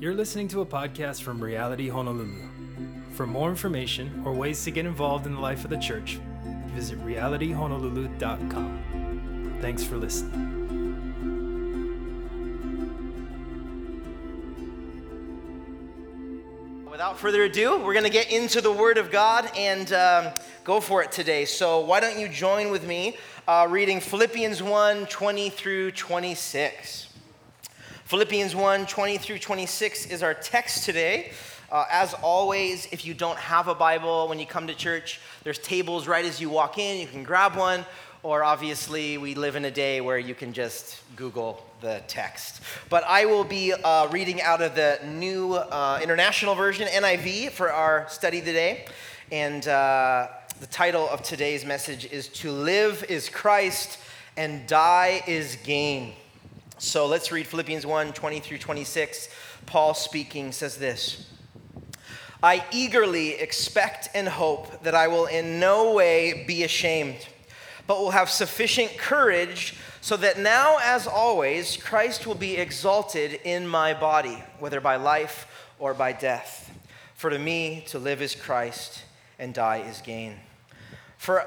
You're listening to a podcast from Reality Honolulu. For more information or ways to get involved in the life of the church, visit realityhonolulu.com. Thanks for listening. Without further ado, we're going to get into the Word of God and um, go for it today. So, why don't you join with me uh, reading Philippians 1 20 through 26. Philippians 1 20 through 26 is our text today. Uh, as always, if you don't have a Bible when you come to church, there's tables right as you walk in. You can grab one, or obviously, we live in a day where you can just Google the text. But I will be uh, reading out of the New uh, International Version, NIV, for our study today. And uh, the title of today's message is To Live is Christ and Die is Gain. So let's read Philippians 1 20 through 26. Paul speaking says this I eagerly expect and hope that I will in no way be ashamed, but will have sufficient courage so that now, as always, Christ will be exalted in my body, whether by life or by death. For to me, to live is Christ, and die is gain. For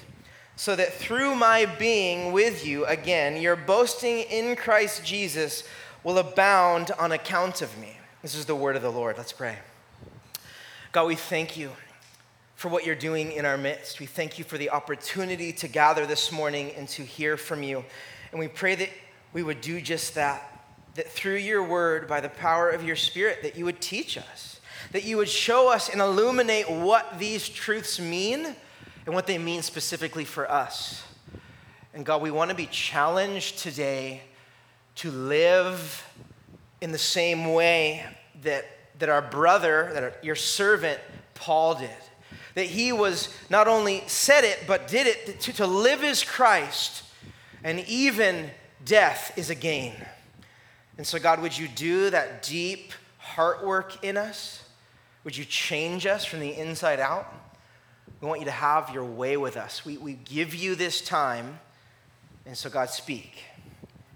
so that through my being with you again, your boasting in Christ Jesus will abound on account of me. This is the word of the Lord. Let's pray. God, we thank you for what you're doing in our midst. We thank you for the opportunity to gather this morning and to hear from you. And we pray that we would do just that, that through your word, by the power of your spirit, that you would teach us, that you would show us and illuminate what these truths mean and what they mean specifically for us. And God, we want to be challenged today to live in the same way that, that our brother, that our, your servant Paul did. That he was not only said it, but did it. To, to live as Christ, and even death is a gain. And so, God, would you do that deep heart work in us? Would you change us from the inside out? We want you to have your way with us. We, we give you this time. And so, God, speak.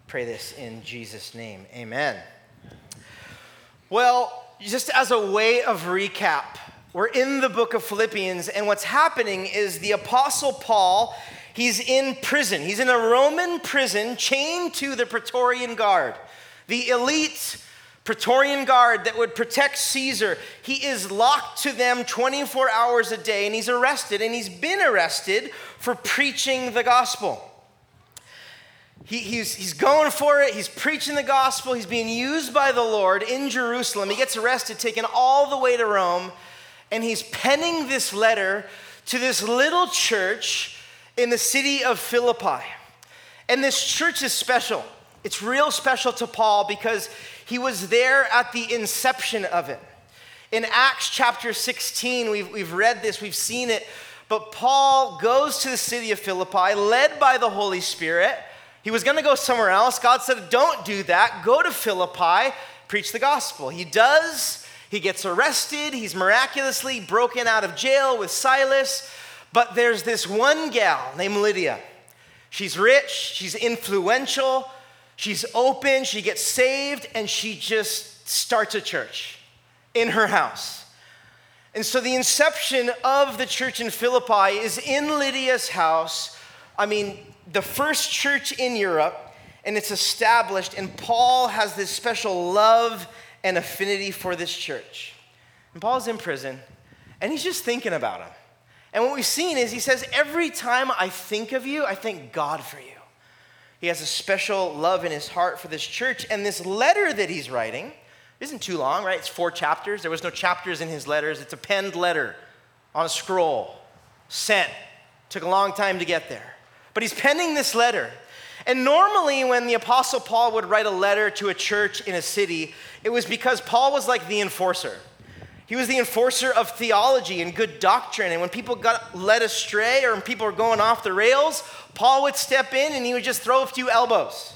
Pray this in Jesus' name. Amen. Well, just as a way of recap, we're in the book of Philippians, and what's happening is the Apostle Paul, he's in prison. He's in a Roman prison chained to the Praetorian Guard, the elite Praetorian Guard that would protect Caesar. He is locked to them 24 hours a day, and he's arrested, and he's been arrested for preaching the gospel. He, he's, he's going for it. He's preaching the gospel. He's being used by the Lord in Jerusalem. He gets arrested, taken all the way to Rome, and he's penning this letter to this little church in the city of Philippi. And this church is special. It's real special to Paul because he was there at the inception of it. In Acts chapter 16, we've, we've read this, we've seen it, but Paul goes to the city of Philippi, led by the Holy Spirit. He was going to go somewhere else. God said, Don't do that. Go to Philippi, preach the gospel. He does. He gets arrested. He's miraculously broken out of jail with Silas. But there's this one gal named Lydia. She's rich, she's influential, She's open, she gets saved, and she just starts a church in her house. And so the inception of the church in Philippi is in Lydia's house. I mean, the first church in Europe, and it's established, and Paul has this special love and affinity for this church. And Paul's in prison, and he's just thinking about him. And what we've seen is he says, Every time I think of you, I thank God for you. He has a special love in his heart for this church. And this letter that he's writing isn't too long, right? It's four chapters. There was no chapters in his letters. It's a penned letter on a scroll, sent. Took a long time to get there. But he's penning this letter. And normally, when the Apostle Paul would write a letter to a church in a city, it was because Paul was like the enforcer. He was the enforcer of theology and good doctrine. And when people got led astray or when people were going off the rails, Paul would step in and he would just throw a few elbows.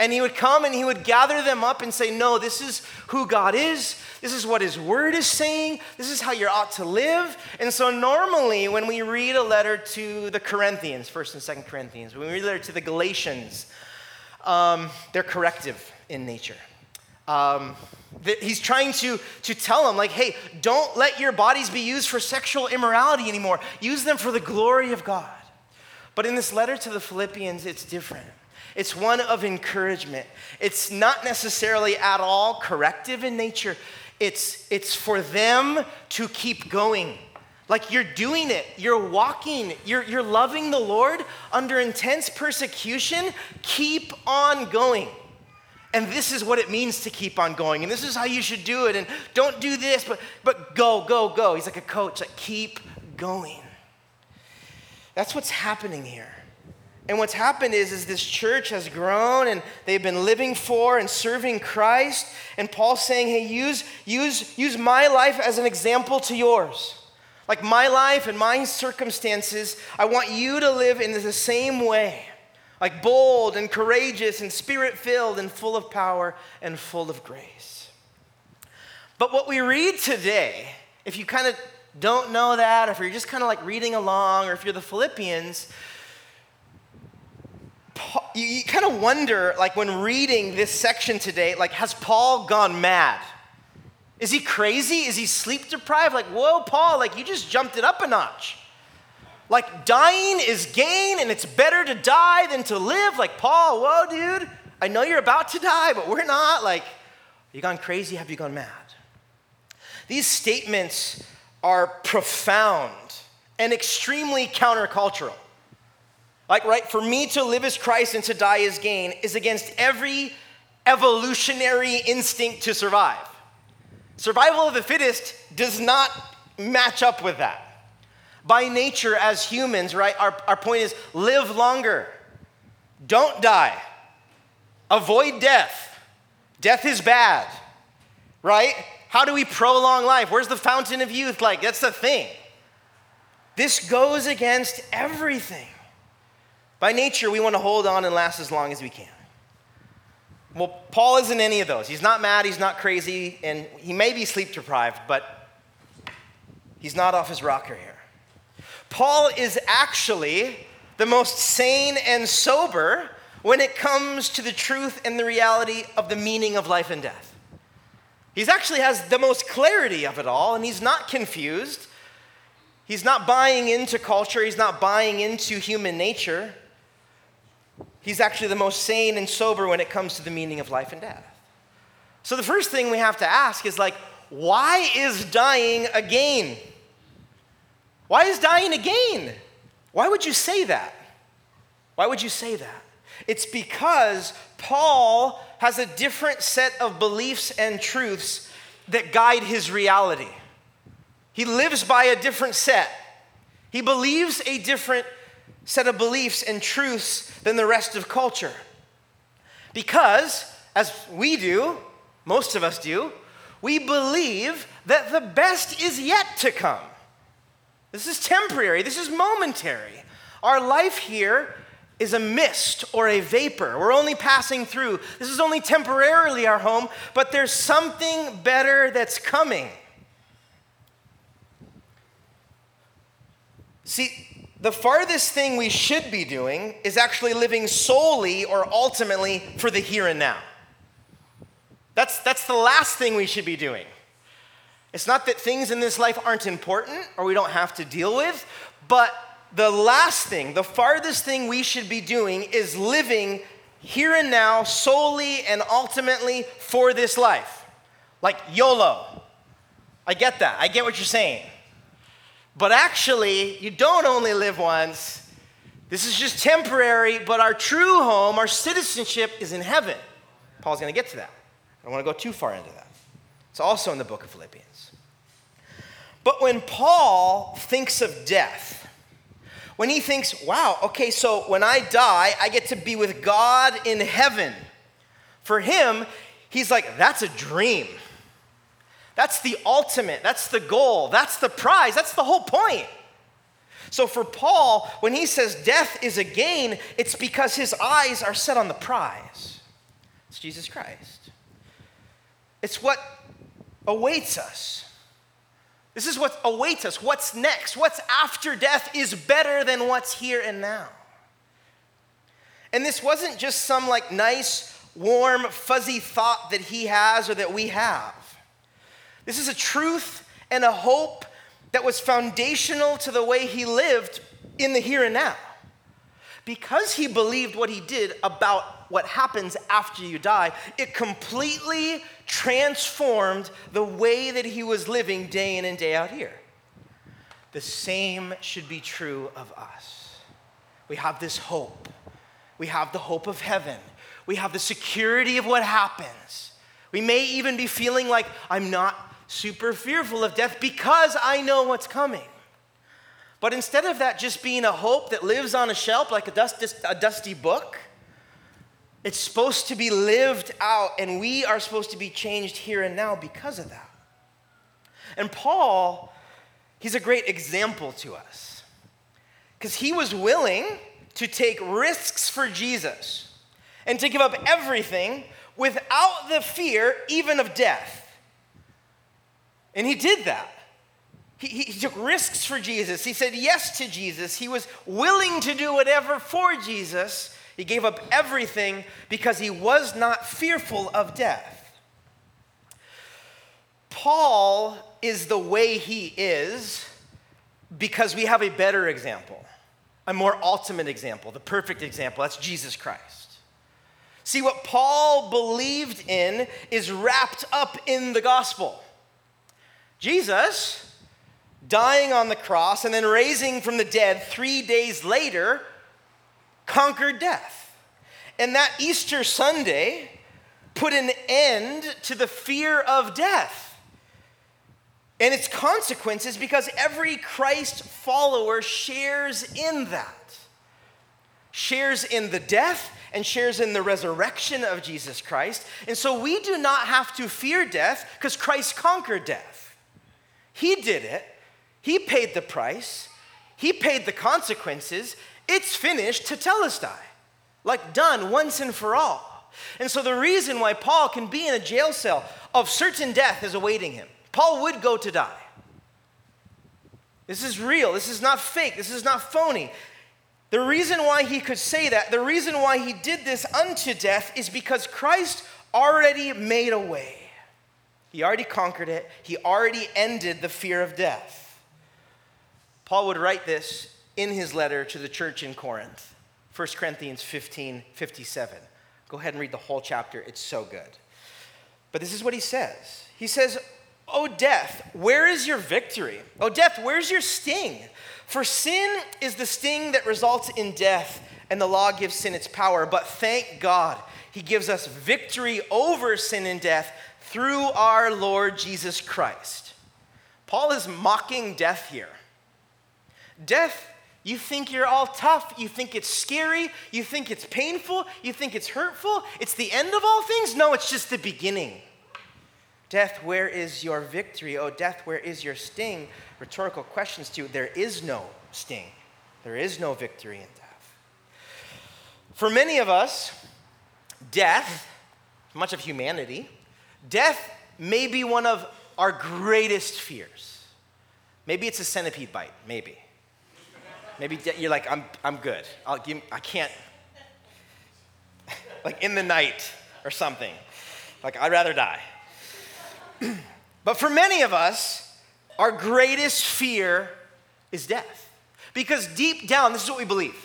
And he would come and he would gather them up and say, No, this is who God is. This is what his word is saying. This is how you ought to live. And so, normally, when we read a letter to the Corinthians, 1st and 2nd Corinthians, when we read a letter to the Galatians, um, they're corrective in nature. Um, he's trying to, to tell them, like, hey, don't let your bodies be used for sexual immorality anymore. Use them for the glory of God. But in this letter to the Philippians, it's different. It's one of encouragement. It's not necessarily at all corrective in nature. It's, it's for them to keep going. Like you're doing it, you're walking, you're, you're loving the Lord under intense persecution. Keep on going. And this is what it means to keep on going. And this is how you should do it. And don't do this, but, but go, go, go. He's like a coach, like keep going. That's what's happening here. And what's happened is, is this church has grown and they've been living for and serving Christ. And Paul's saying, hey, use, use, use my life as an example to yours. Like my life and my circumstances, I want you to live in the same way. Like bold and courageous and spirit filled and full of power and full of grace. But what we read today, if you kind of don't know that, if you're just kind of like reading along, or if you're the Philippians, you, you kind of wonder, like when reading this section today, like, has Paul gone mad? Is he crazy? Is he sleep deprived? Like, whoa, Paul, like you just jumped it up a notch. Like, dying is gain and it's better to die than to live. Like, Paul, whoa, dude, I know you're about to die, but we're not. Like, you gone crazy? Have you gone mad? These statements are profound and extremely countercultural. Like, right, for me to live as Christ and to die as gain is against every evolutionary instinct to survive. Survival of the fittest does not match up with that. By nature, as humans, right, our, our point is live longer, don't die, avoid death. Death is bad, right? How do we prolong life? Where's the fountain of youth? Like, that's the thing. This goes against everything. By nature, we want to hold on and last as long as we can. Well, Paul isn't any of those. He's not mad, he's not crazy, and he may be sleep deprived, but he's not off his rocker here. Paul is actually the most sane and sober when it comes to the truth and the reality of the meaning of life and death. He actually has the most clarity of it all, and he's not confused. He's not buying into culture, he's not buying into human nature. He's actually the most sane and sober when it comes to the meaning of life and death. So the first thing we have to ask is like, why is dying a gain? Why is dying a gain? Why would you say that? Why would you say that? It's because Paul has a different set of beliefs and truths that guide his reality. He lives by a different set. He believes a different set of beliefs and truths than the rest of culture. Because, as we do, most of us do, we believe that the best is yet to come. This is temporary, this is momentary. Our life here is a mist or a vapor. We're only passing through. This is only temporarily our home, but there's something better that's coming. See, the farthest thing we should be doing is actually living solely or ultimately for the here and now. That's, that's the last thing we should be doing. It's not that things in this life aren't important or we don't have to deal with, but the last thing, the farthest thing we should be doing is living here and now solely and ultimately for this life. Like YOLO. I get that. I get what you're saying. But actually, you don't only live once. This is just temporary, but our true home, our citizenship is in heaven. Paul's going to get to that. I don't want to go too far into that. It's also in the book of Philippians. But when Paul thinks of death, when he thinks, wow, okay, so when I die, I get to be with God in heaven. For him, he's like, that's a dream. That's the ultimate, that's the goal, that's the prize, that's the whole point. So for Paul, when he says death is a gain, it's because his eyes are set on the prize. It's Jesus Christ. It's what awaits us. This is what awaits us. What's next? What's after death is better than what's here and now. And this wasn't just some like nice, warm, fuzzy thought that he has or that we have. This is a truth and a hope that was foundational to the way he lived in the here and now. Because he believed what he did about what happens after you die, it completely transformed the way that he was living day in and day out here. The same should be true of us. We have this hope. We have the hope of heaven. We have the security of what happens. We may even be feeling like I'm not super fearful of death because I know what's coming. But instead of that just being a hope that lives on a shelf like a, dust, a dusty book, it's supposed to be lived out, and we are supposed to be changed here and now because of that. And Paul, he's a great example to us because he was willing to take risks for Jesus and to give up everything without the fear even of death. And he did that. He, he, took risks for Jesus. He said yes to Jesus. He was willing to do whatever for Jesus. He gave up everything because he was not fearful of death. Paul is the way he is because we have a better example, a more ultimate example, the perfect example. That's Jesus Christ. See, what Paul believed in is wrapped up in the gospel. Jesus, dying on the cross and then raising from the dead three days later, conquered death. And that Easter Sunday put an end to the fear of death and its consequences because every Christ follower shares in that. Shares in the death and shares in the resurrection of Jesus Christ. And so we do not have to fear death because Christ conquered death. He did it, He paid the price, He paid the consequences. It's finished tetelestai, like done once and for all. And so the reason why Paul can be in a jail cell of certain death is awaiting him. Paul would go to die. This is real. This is not fake. This is not phony. The reason why he could say that, the reason why he did this unto death, is because Christ already made a way. He already conquered it, he already ended the fear of death. Paul would write this in his letter to the church in Corinth, 1 Corinthians 15 57. Go ahead and read the whole chapter, it's so good. But this is what he says He says, O death, where is your victory? O death, where's your sting? For sin is the sting that results in death, and the law gives sin its power. But thank God, he gives us victory over sin and death through our Lord Jesus Christ. Paul is mocking death here. Death, you think you're all tough, you think it's scary, you think it's painful, you think it's hurtful, it's the end of all things? No, it's just the beginning. Death, where is your victory? Oh, death, where is your sting? Rhetorical questions to you. There is no sting, there is no victory in death. For many of us, death, much of humanity, Death may be one of our greatest fears. Maybe it's a centipede bite, maybe. Maybe you're like, I'm, I'm good. I'll give, I can't, like in the night or something. Like, I'd rather die. but for many of us, our greatest fear is death. Because deep down, this is what we believe,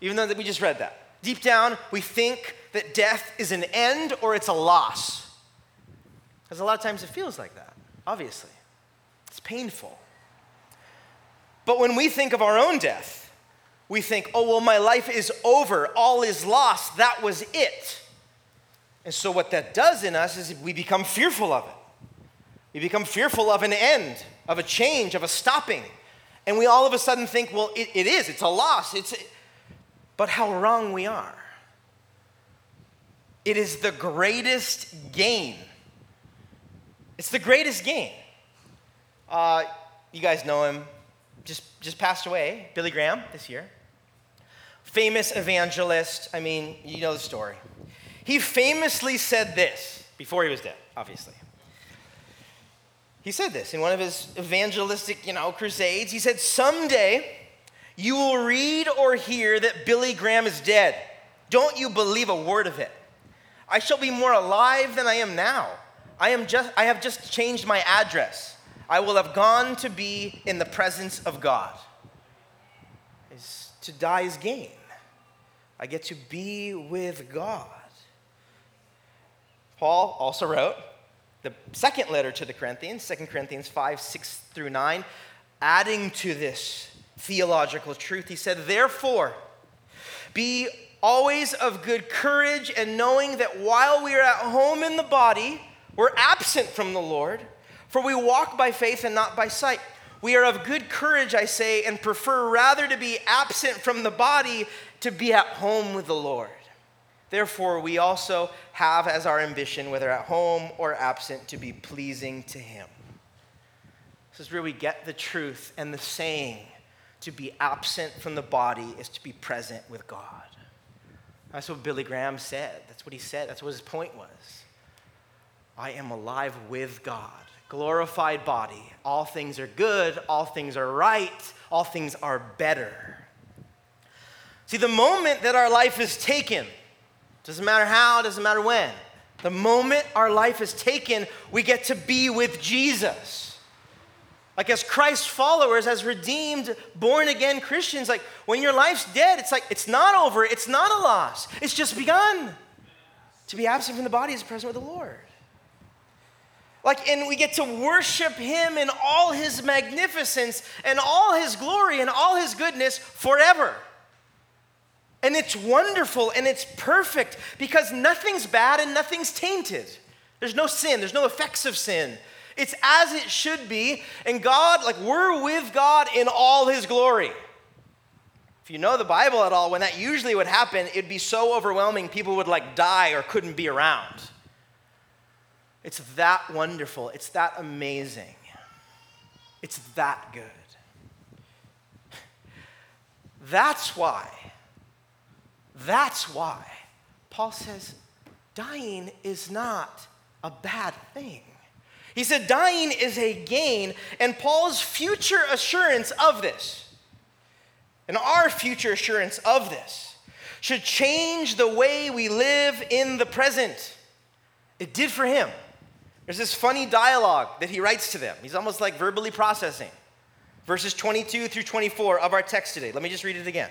even though we just read that. Deep down, we think that death is an end or it's a loss. Because a lot of times it feels like that, obviously. It's painful. But when we think of our own death, we think, oh, well, my life is over. All is lost. That was it. And so, what that does in us is we become fearful of it. We become fearful of an end, of a change, of a stopping. And we all of a sudden think, well, it, it is. It's a loss. It's, but how wrong we are. It is the greatest gain It's the greatest gain. Uh, you guys know him, just, just passed away, Billy Graham, this year. Famous evangelist. I mean, you know the story. He famously said this before he was dead, obviously. He said this in one of his evangelistic, you know, crusades. He said, Someday you will read or hear that Billy Graham is dead. Don't you believe a word of it. I shall be more alive than I am now. I, am just, I have just changed my address. I will have gone to be in the presence of God. Is to die is gain. I get to be with God. Paul also wrote the second letter to the Corinthians, 2 Corinthians 5, 6 through 9, adding to this theological truth. He said, Therefore, be always of good courage and knowing that while we are at home in the body, we're absent from the Lord, for we walk by faith and not by sight. We are of good courage, I say, and prefer rather to be absent from the body to be at home with the Lord. Therefore, we also have as our ambition, whether at home or absent, to be pleasing to Him. This is where we get the truth and the saying to be absent from the body is to be present with God. That's what Billy Graham said. That's what he said. That's what his point was. I am alive with God. Glorified body. All things are good. All things are right. All things are better. See, the moment that our life is taken, doesn't matter how, doesn't matter when, the moment our life is taken, we get to be with Jesus. Like, as Christ followers, as redeemed, born again Christians, like, when your life's dead, it's like, it's not over, it's not a loss, it's just begun. To be absent from the body is present with the Lord. Like, and we get to worship Him in all His magnificence and all His glory and all His goodness forever. And it's wonderful and it's perfect because nothing's bad and nothing's tainted. There's no sin, there's no effects of sin. It's as it should be. And God, like, we're with God in all his glory. If you know the Bible at all, when that usually would happen, it'd be so overwhelming, people would like die or couldn't be around. It's that wonderful. It's that amazing. It's that good. That's why, that's why Paul says dying is not a bad thing. He said, dying is a gain, and Paul's future assurance of this, and our future assurance of this, should change the way we live in the present. It did for him. There's this funny dialogue that he writes to them. He's almost like verbally processing. Verses 22 through 24 of our text today. Let me just read it again.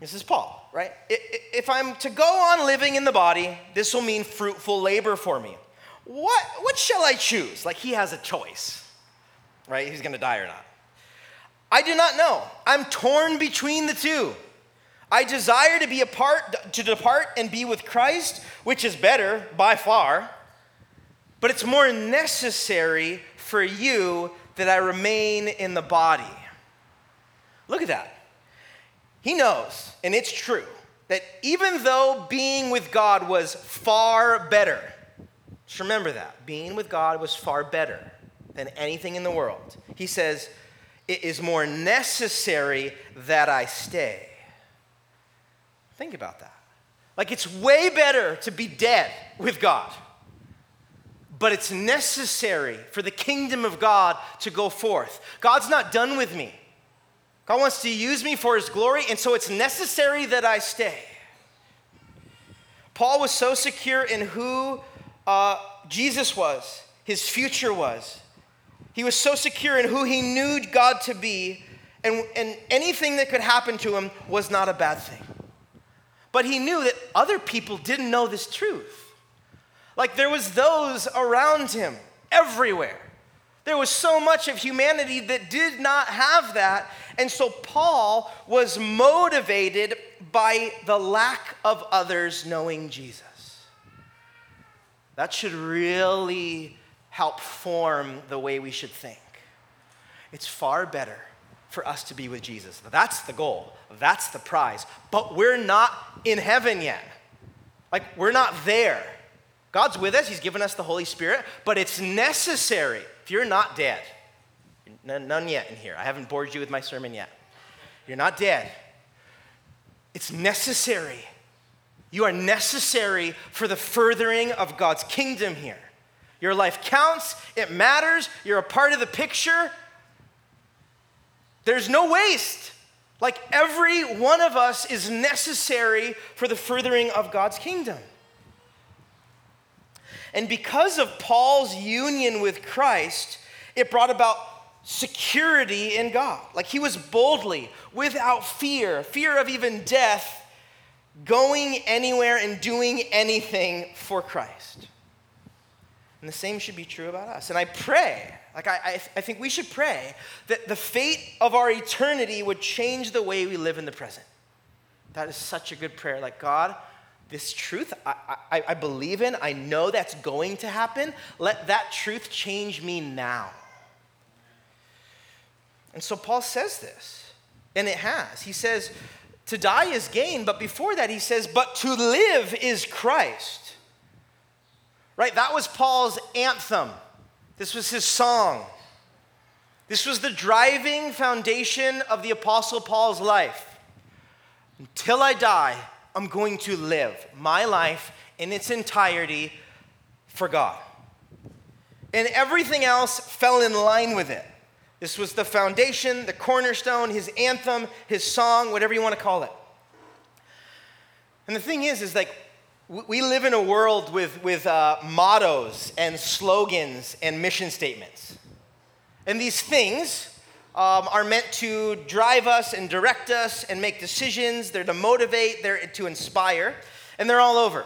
This is Paul, right? If I'm to go on living in the body, this will mean fruitful labor for me what, what shall I choose? Like he has a choice, right? He's gonna die or not. I do not know. I'm torn between the two. I desire to be apart, to depart and be with Christ, which is better by far, but it's more necessary for you that I remain in the body. Look at that. He knows, and it's true, that even though being with God was far better, just remember that. Being with God was far better than anything in the world. He says, It is more necessary that I stay. Think about that. Like, it's way better to be dead with God, but it's necessary for the kingdom of God to go forth. God's not done with me. God wants to use me for his glory, and so it's necessary that I stay. Paul was so secure in who uh, Jesus was, his future was. He was so secure in who he knew God to be, and, and anything that could happen to him was not a bad thing. But he knew that other people didn't know this truth. Like there was those around him everywhere. There was so much of humanity that did not have that. And so Paul was motivated by the lack of others knowing Jesus. That should really help form the way we should think. It's far better for us to be with Jesus. That's the goal, that's the prize. But we're not in heaven yet. Like, we're not there. God's with us, He's given us the Holy Spirit, but it's necessary. If you're not dead, none yet in here, I haven't bored you with my sermon yet. You're not dead. It's necessary. You are necessary for the furthering of God's kingdom here. Your life counts, it matters, you're a part of the picture. There's no waste. Like every one of us is necessary for the furthering of God's kingdom. And because of Paul's union with Christ, it brought about security in God. Like he was boldly, without fear, fear of even death, going anywhere and doing anything for Christ. And the same should be true about us. And I pray, like I, I, I, think we should pray that the fate of our eternity would change the way we live in the present. That is such a good prayer. Like, God, this truth I, I, I believe in, I know that's going to happen. Let that truth change me now. And so Paul says this, and it has. He says, to die is gain, but before that, he says, but to live is Christ. Right? That was Paul's anthem. This was his song. This was the driving foundation of the Apostle Paul's life. Until I die, I'm going to live my life in its entirety for God. And everything else fell in line with it. This was the foundation, the cornerstone, his anthem, his song, whatever you want to call it. And the thing is, is like we live in a world with, with uh, mottos and slogans and mission statements. And these things um, are meant to drive us and direct us and make decisions. They're to motivate, they're to inspire, and they're all over,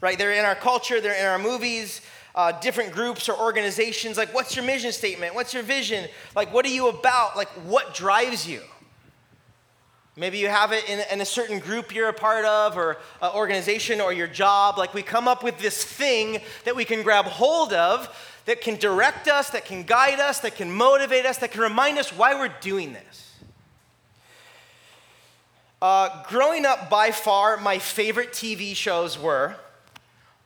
right? They're in our culture, they're in our movies, uh, different groups or organizations. Like, what's your mission statement? What's your vision? Like, what are you about? Like, what drives you? Maybe you have it in, in, a certain group you're a part of, or uh, organization, or your job. Like, we come up with this thing that we can grab hold of that can direct us, that can guide us, that can motivate us, that can remind us why we're doing this. Uh, growing up, by far, my favorite TV shows were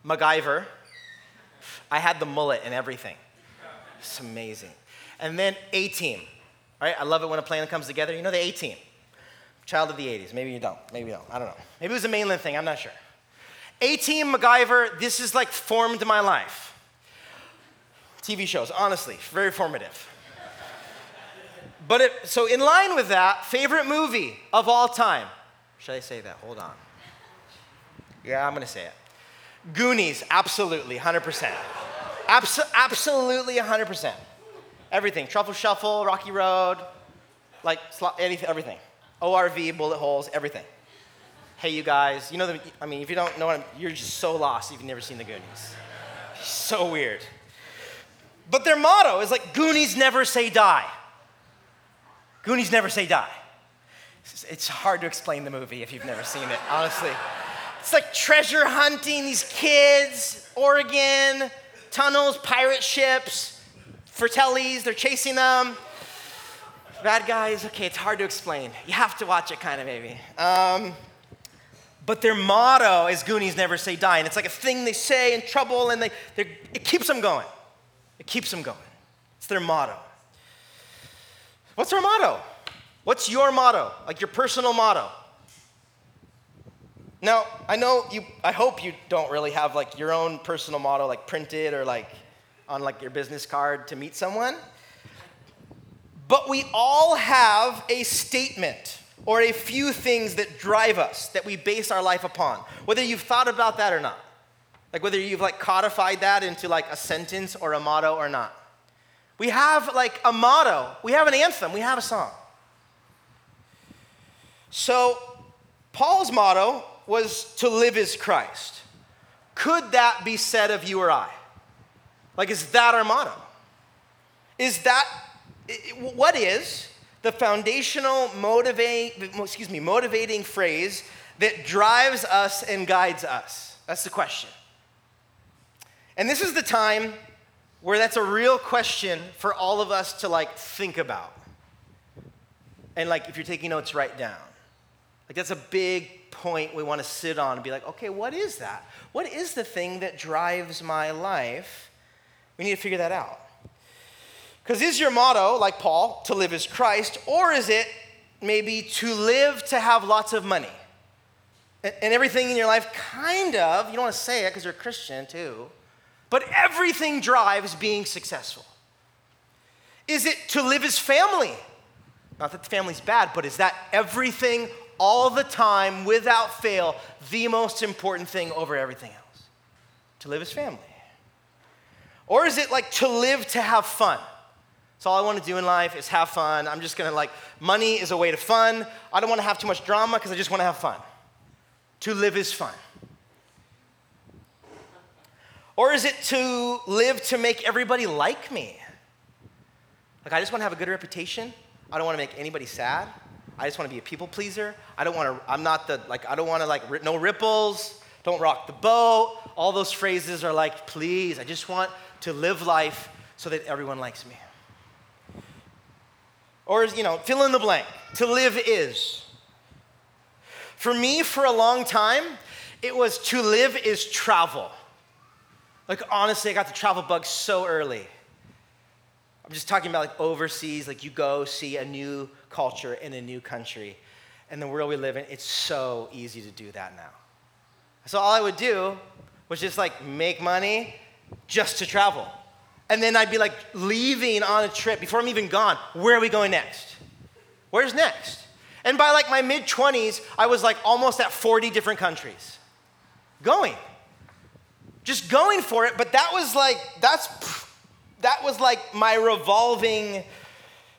MacGyver. I had the mullet and everything. It's amazing. And then A Team. Right? I love it when a plan comes together. You know the A Team. Child of the 80s. Maybe you don't. Maybe you don't. I don't know. Maybe it was a mainland thing. I'm not sure. A Team, MacGyver, this is like formed my life. TV shows, honestly, very formative. But it, so, in line with that, favorite movie of all time. Should I say that? Hold on. Yeah, I'm gonna say it. Goonies, absolutely, 100%. Abs- absolutely 100%. Everything. Truffle Shuffle, Rocky Road, like anything, everything. ORV, bullet holes, everything. Hey, you guys, you know, the, I mean, if you don't know what I'm, you're just so lost if you've never seen the Goonies. So weird. But their motto is like Goonies never say die. Goonies never say die. It's hard to explain the movie if you've never seen it, honestly. It's like treasure hunting, these kids, Oregon, tunnels, pirate ships, Fratellis, they're chasing them. Bad guys, okay, it's hard to explain. You have to watch it, kind of, maybe. Um, but their motto is Goonies never say die. And it's like a thing they say in trouble, and they, it keeps them going. It keeps them going. It's their motto. What's their motto? What's your motto? Like your personal motto? Now, I know you, I hope you don't really have like your own personal motto like printed or like on like your business card to meet someone. But we all have a statement or a few things that drive us that we base our life upon, whether you've thought about that or not. Like whether you've like codified that into like a sentence or a motto or not. We have like a motto, we have an anthem, we have a song. So Paul's motto was to live as Christ. Could that be said of you or I? Like, is that our motto? Is that what is the foundational motivate, excuse me, motivating phrase that drives us and guides us? That's the question. And this is the time where that's a real question for all of us to like think about. And like if you're taking notes, write down. Like that's a big point we want to sit on and be like, okay, what is that? What is the thing that drives my life? We need to figure that out. Because is your motto, like Paul, to live as Christ, or is it maybe to live to have lots of money? And everything in your life, kind of, you don't want to say it because you're a Christian too, but everything drives being successful. Is it to live as family? Not that the family's bad, but is that everything all the time, without fail, the most important thing over everything else? To live as family. Or is it like to live to have fun? It's all I want to do in life is have fun. I'm just going to like, money is a way to fun. I don't want to have too much drama because I just want to have fun. To live is fun. Or is it to live to make everybody like me? Like, I just want to have a good reputation. I don't want to make anybody sad. I just want to be a people pleaser. I don't want to, I'm not the, like, I don't want to, like, no ripples, don't rock the boat. All those phrases are like, please, I just want to live life so that everyone likes me. Or, you know, fill in the blank. To live is. For me, for a long time, it was to live is travel. Like, honestly, I got the travel bug so early. I'm just talking about like overseas, like you go see a new culture in a new country. And the world we live in, it's so easy to do that now. So all I would do was just like make money just to travel. And then I'd be like leaving on a trip before I'm even gone. Where are we going next? Where's next? And by like my mid 20s, I was like almost at 40 different countries. Going. Just going for it, but that was like, that's, that was like my revolving.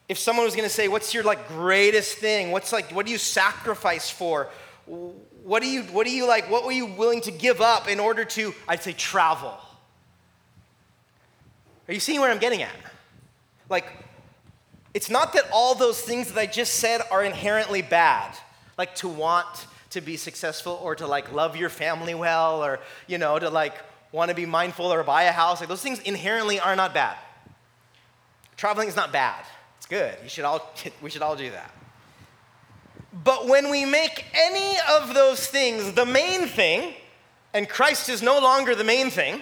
If someone was gonna say, What's your like greatest thing? What's like, what do you sacrifice for? What do you, what do you like, what were you willing to give up in order to, I'd say, travel? Are you seeing where I'm getting at? Like, it's not that all those things that I just said are inherently bad, like to want to be successful or to like love your family well or, you know, to like want to be mindful or buy a house. Like those things inherently are not bad. Traveling is not bad. It's good. You should all, we should all do that. But when we make any of those things the main thing, and Christ is no longer the main thing,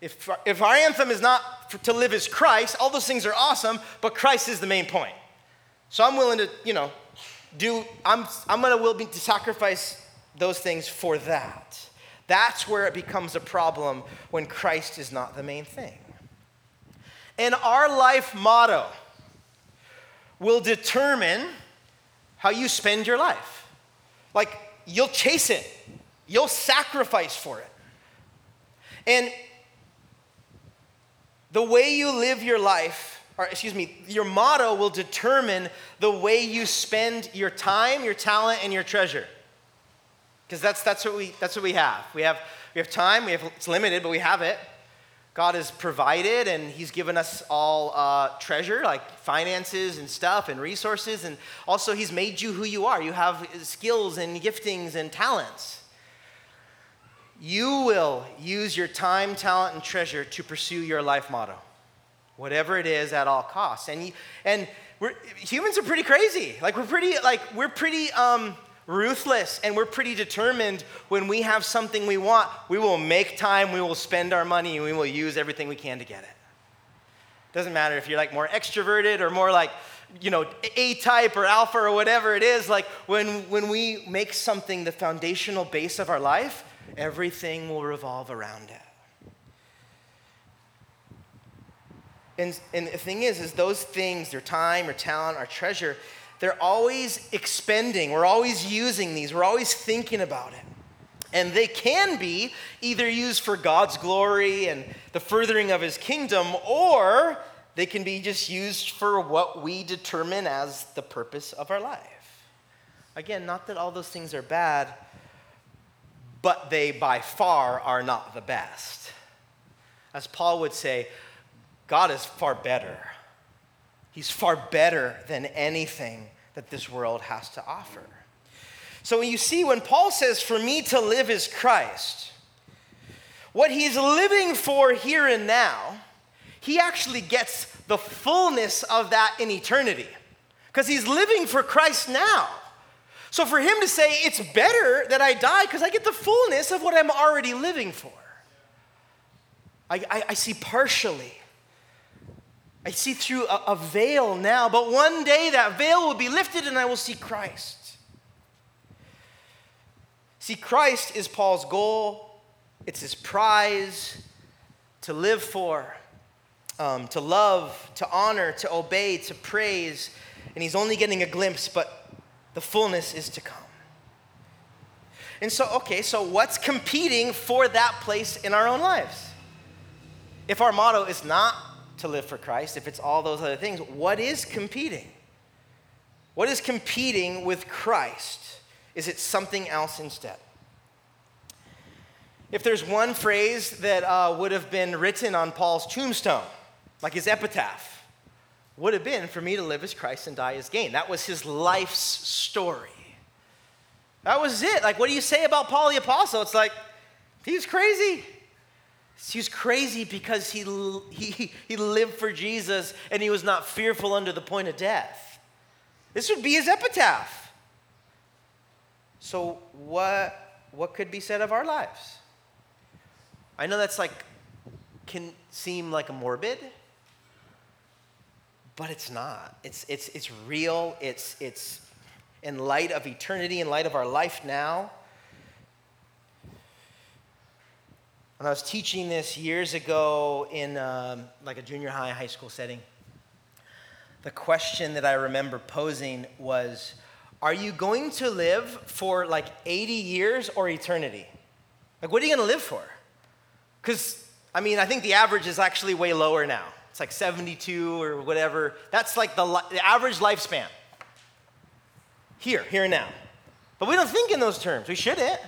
if, if our anthem is not to live as Christ, all those things are awesome, but Christ is the main point. So I'm willing to, you know, do, I'm, I'm gonna will be to sacrifice those things for that. That's where it becomes a problem when Christ is not the main thing. And our life motto will determine how you spend your life. Like, you'll chase it, you'll sacrifice for it. And the way you live your life, or excuse me, your motto will determine the way you spend your time, your talent, and your treasure. Because that's, that's, what we, that's what we have. We have, we have time, we have, it's limited, but we have it. God has provided and He's given us all uh, treasure, like finances and stuff and resources. And also, He's made you who you are. You have skills and giftings and talents. You will use your time, talent, and treasure to pursue your life motto, whatever it is at all costs. And, you, and we're, humans are pretty crazy. Like, we're pretty, like, we're pretty, um, ruthless and we're pretty determined when we have something we want, we will make time, we will spend our money, and we will use everything we can to get it. Doesn't matter if you're like more extroverted or more like, you know, A type or alpha or whatever it is. Like when, when we make something the foundational base of our life, everything will revolve around it. And, and the thing is, is those things, their time, or talent, our treasure, they're always expending, we're always using these, we're always thinking about it. And they can be either used for God's glory and the furthering of his kingdom, or they can be just used for what we determine as the purpose of our life. Again, not that all those things are bad, but they by far are not the best. As Paul would say, God is far better. He's far better than anything that this world has to offer. So you see, when Paul says, For me to live is Christ, what he's living for here and now, he actually gets the fullness of that in eternity. Because he's living for Christ now. So for him to say, it's better that I die because I get the fullness of what I'm already living for. I, I, I see partially. I see through a, a veil now, but one day that veil will be lifted and I will see Christ. See, Christ is Paul's goal, it's his prize to live for, um, to love, to honor, to obey, to praise. And he's only getting a glimpse, but the fullness is to come. And so, okay, so what's competing for that place in our own lives? If our motto is not to live for Christ, if it's all those other things, what is competing? What is competing with Christ? Is it something else instead? If there's one phrase that uh, would have been written on Paul's tombstone, like his epitaph, would have been for me to live as Christ and die as gain. That was his life's story. That was it. Like, what do you say about Paul the Apostle? It's like, he's crazy. He was crazy because he, he, he lived for Jesus and he was not fearful under the point of death. This would be his epitaph. So, what, what could be said of our lives? I know that's like, can seem like a morbid, but it's not. It's, it's, it's real. It's, it's in light of eternity, in light of our life now. When I was teaching this years ago in um, like a junior high, high school setting, the question that I remember posing was Are you going to live for like 80 years or eternity? Like, what are you going to live for? Because, I mean, I think the average is actually way lower now. It's like 72 or whatever. That's like the, the average lifespan. Here, here and now. But we don't think in those terms. We shouldn't.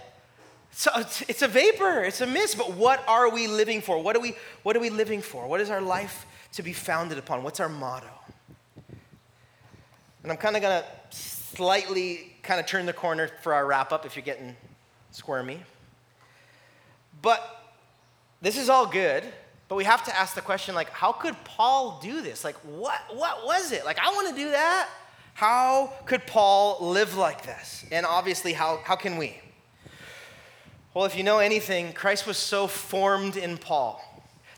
So it's, a vapor, it's a mist, but what are we living for? What are we, what are we living for? What is our life to be founded upon? What's our motto? And I'm kind of going to slightly kind of turn the corner for our wrap up if you're getting squirmy. But this is all good, but we have to ask the question like how could Paul do this? Like what what was it? Like I want to do that. How could Paul live like this? And obviously how how can we? Well, if you know anything, Christ was so formed in Paul.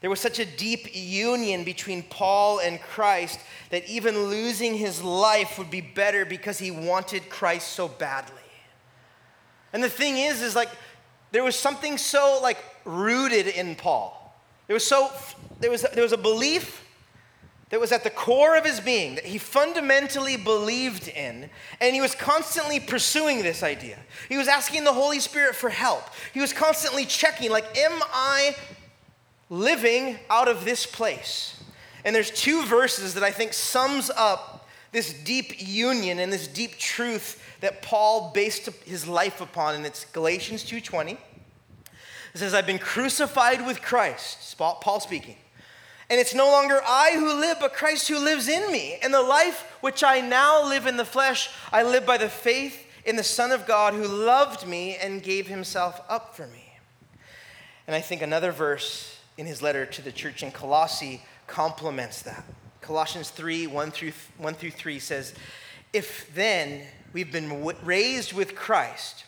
There was such a deep union between Paul and Christ that even losing his life would be better because he wanted Christ so badly. And the thing is, is like there was something so like rooted in Paul. There was so there was there was a belief that was at the core of his being that he fundamentally believed in, and he was constantly pursuing this idea. He was asking the Holy Spirit for help. He was constantly checking, like, am I living out of this place? And there's two verses that I think sums up this deep union and this deep truth that Paul based his life upon, and it's Galatians 2:20. It says, I've been crucified with Christ, Paul speaking. And it's no longer I who live, but Christ who lives in me. And the life which I now live in the flesh, I live by the faith in the Son of God who loved me and gave himself up for me. And I think another verse in his letter to the church in Colossae complements that. Colossians 3 1 through, 1 through 3 says, If then we've been raised with Christ,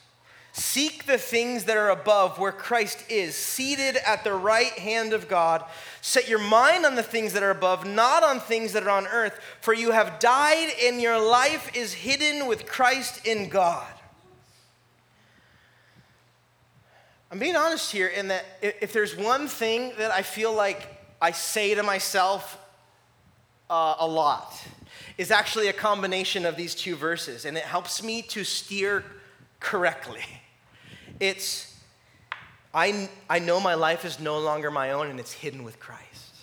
Seek the things that are above where Christ is, seated at the right hand of God. Set your mind on the things that are above, not on things that are on earth, for you have died and your life is hidden with Christ in God. I'm being honest here in that if there's one thing that I feel like I say to myself uh, a lot, is actually a combination of these two verses, and it helps me to steer correctly. It's, I, I know my life is no longer my own and it's hidden with Christ.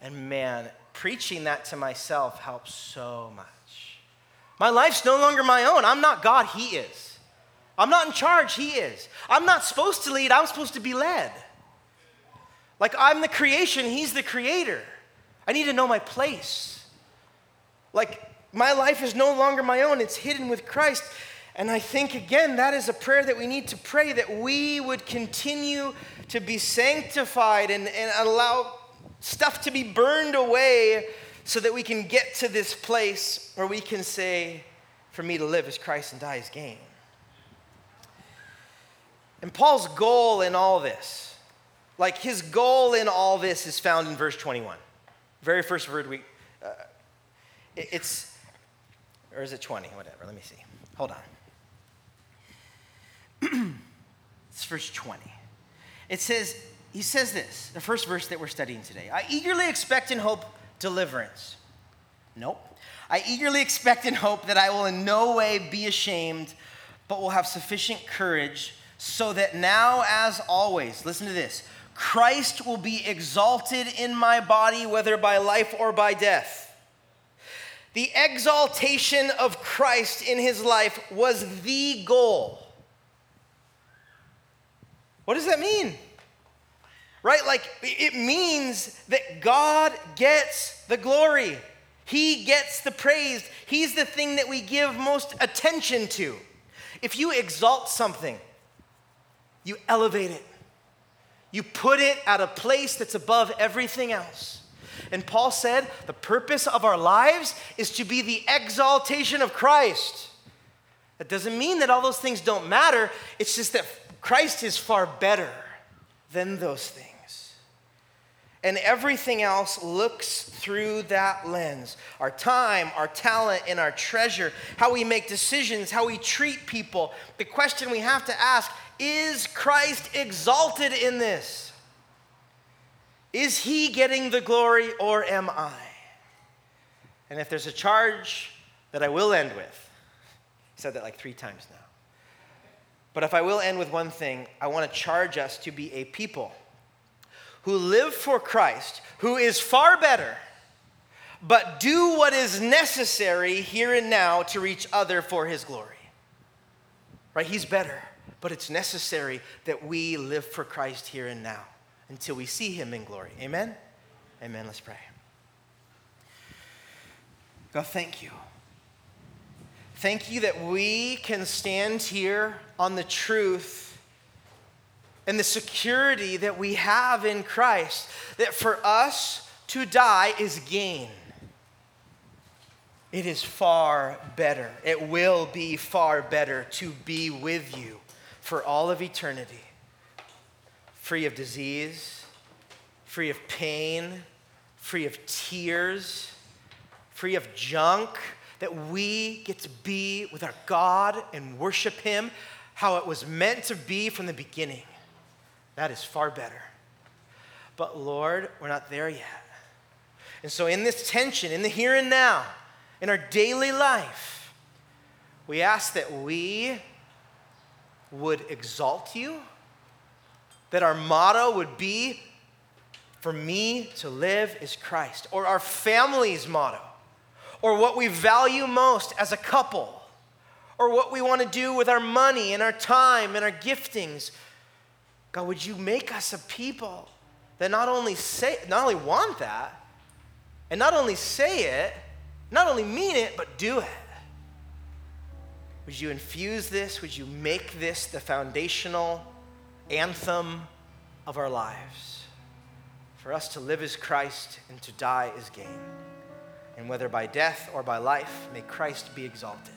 And man, preaching that to myself helps so much. My life's no longer my own. I'm not God, He is. I'm not in charge, He is. I'm not supposed to lead, I'm supposed to be led. Like I'm the creation, He's the creator. I need to know my place. Like my life is no longer my own, it's hidden with Christ. And I think, again, that is a prayer that we need to pray that we would continue to be sanctified and, and allow stuff to be burned away so that we can get to this place where we can say, For me to live is Christ and die is gain. And Paul's goal in all this, like his goal in all this, is found in verse 21. Very first word we, uh, it's, or is it 20? Whatever, let me see. Hold on. it's verse 20. It says, he says this, the first verse that we're studying today. I eagerly expect and hope deliverance. Nope. I eagerly expect and hope that I will in no way be ashamed, but will have sufficient courage so that now, as always, listen to this Christ will be exalted in my body, whether by life or by death. The exaltation of Christ in his life was the goal. What does that mean? Right? Like, it means that God gets the glory, He gets the praise. He's the thing that we give most attention to. If you exalt something, you elevate it, you put it at a place that's above everything else. And Paul said the purpose of our lives is to be the exaltation of Christ. That doesn't mean that all those things don't matter, it's just that Christ is far better than those things. And everything else looks through that lens our time, our talent, and our treasure, how we make decisions, how we treat people. The question we have to ask is Christ exalted in this? Is he getting the glory or am I? And if there's a charge that I will end with, I said that like three times now. But if I will end with one thing, I want to charge us to be a people who live for Christ, who is far better, but do what is necessary here and now to reach other for his glory. Right? He's better, but it's necessary that we live for Christ here and now until we see him in glory. Amen? Amen. Let's pray. God, thank you. Thank you that we can stand here on the truth and the security that we have in Christ, that for us to die is gain. It is far better. It will be far better to be with you for all of eternity, free of disease, free of pain, free of tears, free of junk, that we get to be with our God and worship Him how it was meant to be from the beginning. That is far better. But Lord, we're not there yet. And so, in this tension, in the here and now, in our daily life, we ask that we would exalt you, that our motto would be, for me to live is Christ, or our family's motto, or what we value most as a couple, or what we want to do with our money and our time and our giftings God, would you make us a people that not only say, not only want that, and not only say it, not only mean it, but do it? Would you infuse this? Would you make this the foundational anthem of our lives? For us to live as Christ and to die as gain. And whether by death or by life, may Christ be exalted.